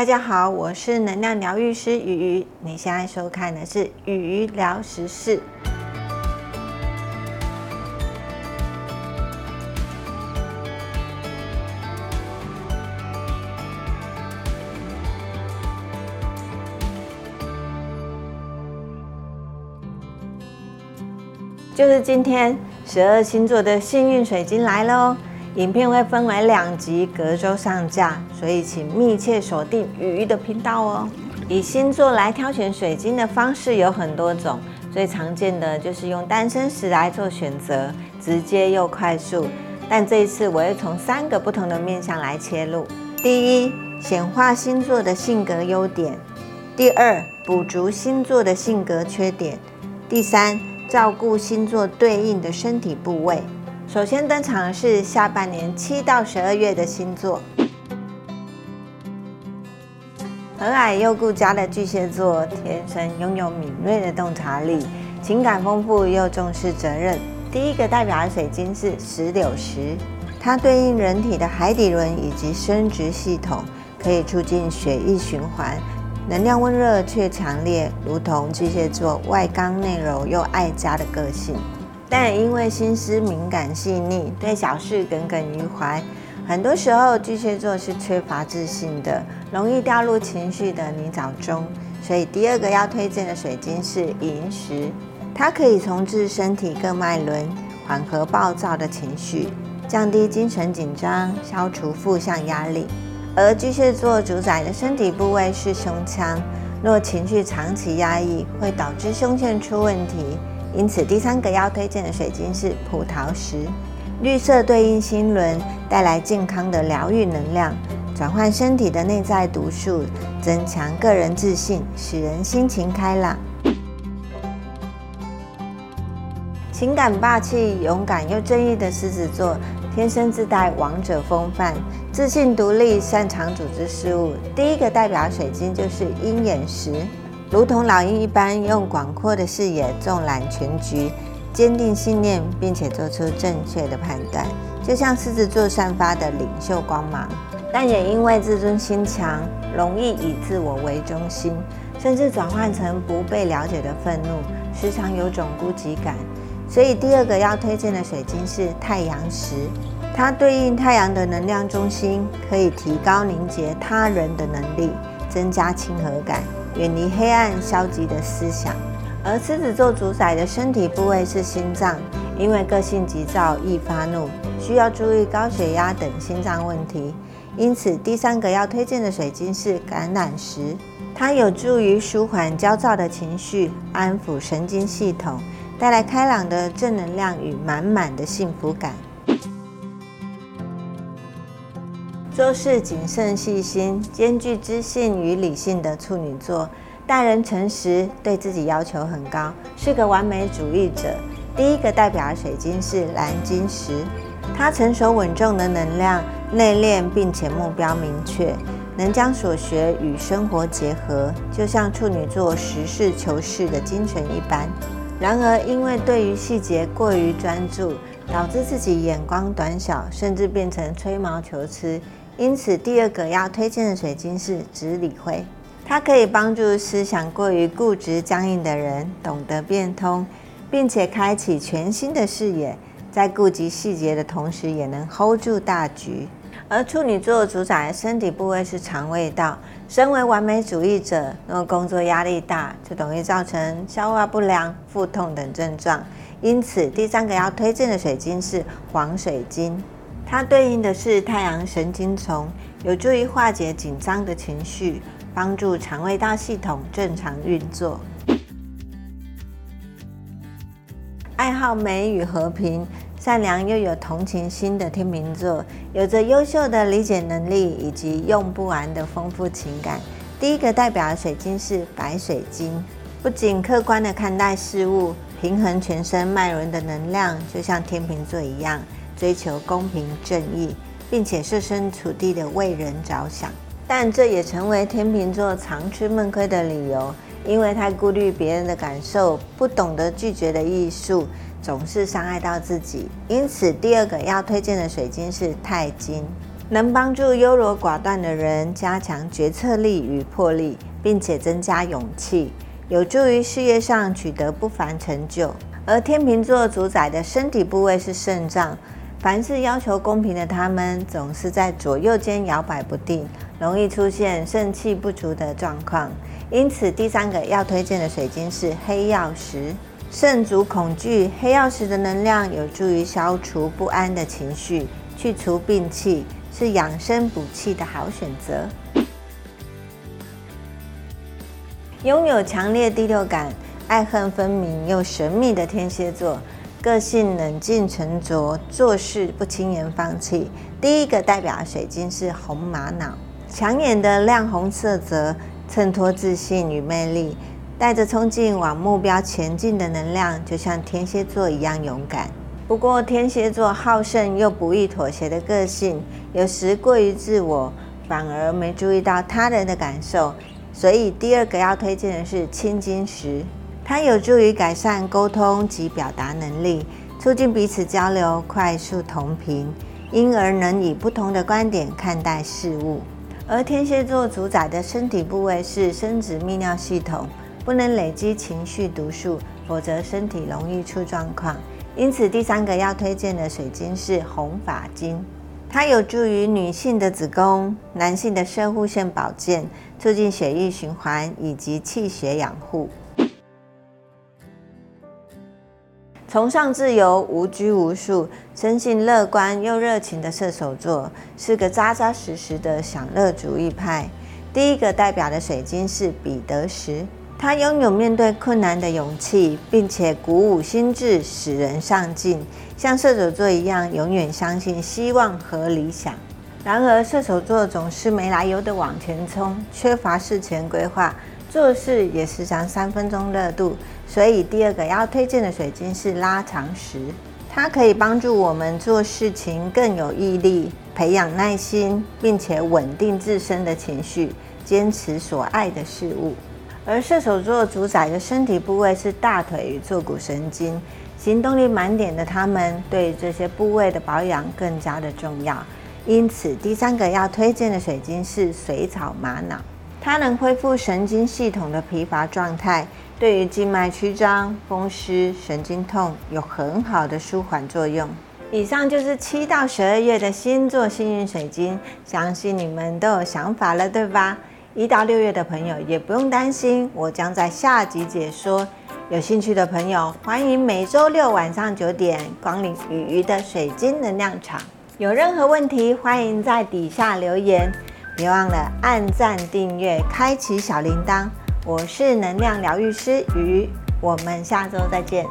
大家好，我是能量疗愈师雨雨。你现在收看的是雨雨聊时事。就是今天十二星座的幸运水晶来了哦。影片会分为两集，隔周上架，所以请密切锁定雨雨的频道哦。以星座来挑选水晶的方式有很多种，最常见的就是用单身石来做选择，直接又快速。但这一次我会从三个不同的面向来切入：第一，显化星座的性格优点；第二，补足星座的性格缺点；第三，照顾星座对应的身体部位。首先登场的是下半年七到十二月的星座，和蔼又顾家的巨蟹座，天生拥有敏锐的洞察力，情感丰富又重视责任。第一个代表的水晶是石榴石，它对应人体的海底轮以及生殖系统，可以促进血液循环，能量温热却强烈，如同巨蟹座外刚内柔又爱家的个性。但因为心思敏感细腻，对小事耿耿于怀，很多时候巨蟹座是缺乏自信的，容易掉入情绪的泥沼中。所以第二个要推荐的水晶是银石，它可以重置身体各脉轮，缓和暴躁的情绪，降低精神紧张，消除负向压力。而巨蟹座主宰的身体部位是胸腔，若情绪长期压抑，会导致胸腺出问题。因此，第三个要推荐的水晶是葡萄石，绿色对应心轮，带来健康的疗愈能量，转换身体的内在毒素，增强个人自信，使人心情开朗。情感霸气、勇敢又正义的狮子座，天生自带王者风范，自信独立，擅长组织事务。第一个代表水晶就是鹰眼石。如同老鹰一般，用广阔的视野纵览全局，坚定信念，并且做出正确的判断，就像狮子座散发的领袖光芒。但也因为自尊心强，容易以自我为中心，甚至转换成不被了解的愤怒，时常有种孤寂感。所以第二个要推荐的水晶是太阳石，它对应太阳的能量中心，可以提高凝结他人的能力，增加亲和感。远离黑暗消极的思想，而狮子座主宰的身体部位是心脏，因为个性急躁易发怒，需要注意高血压等心脏问题。因此，第三个要推荐的水晶是橄榄石，它有助于舒缓焦躁的情绪，安抚神经系统，带来开朗的正能量与满满的幸福感。做事谨慎细心，兼具知性与理性的处女座，待人诚实，对自己要求很高，是个完美主义者。第一个代表的水晶是蓝晶石，它成熟稳重的能量，内敛并且目标明确，能将所学与生活结合，就像处女座实事求是的精神一般。然而，因为对于细节过于专注，导致自己眼光短小，甚至变成吹毛求疵。因此，第二个要推荐的水晶是紫锂灰，它可以帮助思想过于固执僵硬的人懂得变通，并且开启全新的视野，在顾及细节的同时，也能 hold 住大局。而处女座主宰的身体部位是肠胃道，身为完美主义者，若工作压力大，就容易造成消化不良、腹痛等症状。因此，第三个要推荐的水晶是黄水晶。它对应的是太阳神经丛，有助于化解紧张的情绪，帮助肠胃道系统正常运作。爱好美与和平，善良又有同情心的天秤座，有着优秀的理解能力以及用不完的丰富情感。第一个代表的水晶是白水晶，不仅客观的看待事物，平衡全身脉轮的能量，就像天秤座一样。追求公平正义，并且设身处地的为人着想，但这也成为天秤座常吃闷亏的理由，因为太顾虑别人的感受，不懂得拒绝的艺术，总是伤害到自己。因此，第二个要推荐的水晶是钛金，能帮助优柔寡断的人加强决策力与魄力，并且增加勇气，有助于事业上取得不凡成就。而天秤座主宰的身体部位是肾脏，凡事要求公平的他们，总是在左右间摇摆不定，容易出现肾气不足的状况。因此，第三个要推荐的水晶是黑曜石。肾主恐惧，黑曜石的能量有助于消除不安的情绪，去除病气，是养生补气的好选择。拥有强烈第六感、爱恨分明又神秘的天蝎座，个性冷静沉着，做事不轻言放弃。第一个代表水晶是红玛瑙，抢眼的亮红色泽。衬托自信与魅力，带着冲劲往目标前进的能量，就像天蝎座一样勇敢。不过，天蝎座好胜又不易妥协的个性，有时过于自我，反而没注意到他人的感受。所以，第二个要推荐的是青金石，它有助于改善沟通及表达能力，促进彼此交流，快速同频，因而能以不同的观点看待事物。而天蝎座主宰的身体部位是生殖泌尿系统，不能累积情绪毒素，否则身体容易出状况。因此，第三个要推荐的水晶是红发晶，它有助于女性的子宫、男性的射护腺保健，促进血液循环以及气血养护。崇尚自由、无拘无束、生性乐观又热情的射手座，是个扎扎实实的享乐主义派。第一个代表的水晶是彼得石，他拥有面对困难的勇气，并且鼓舞心智，使人上进。像射手座一样，永远相信希望和理想。然而，射手座总是没来由的往前冲，缺乏事前规划。做事也时常三分钟热度，所以第二个要推荐的水晶是拉长石，它可以帮助我们做事情更有毅力，培养耐心，并且稳定自身的情绪，坚持所爱的事物。而射手座主宰的身体部位是大腿与坐骨神经，行动力满点的他们，对这些部位的保养更加的重要。因此，第三个要推荐的水晶是水草玛瑙。它能恢复神经系统的疲乏状态，对于静脉曲张、风湿、神经痛有很好的舒缓作用。以上就是七到十二月的星座幸运水晶，相信你们都有想法了，对吧？一到六月的朋友也不用担心，我将在下集解说。有兴趣的朋友，欢迎每周六晚上九点光临鱼鱼的水晶能量场。有任何问题，欢迎在底下留言。别忘了按赞、订阅、开启小铃铛。我是能量疗愈师鱼，我们下周再见。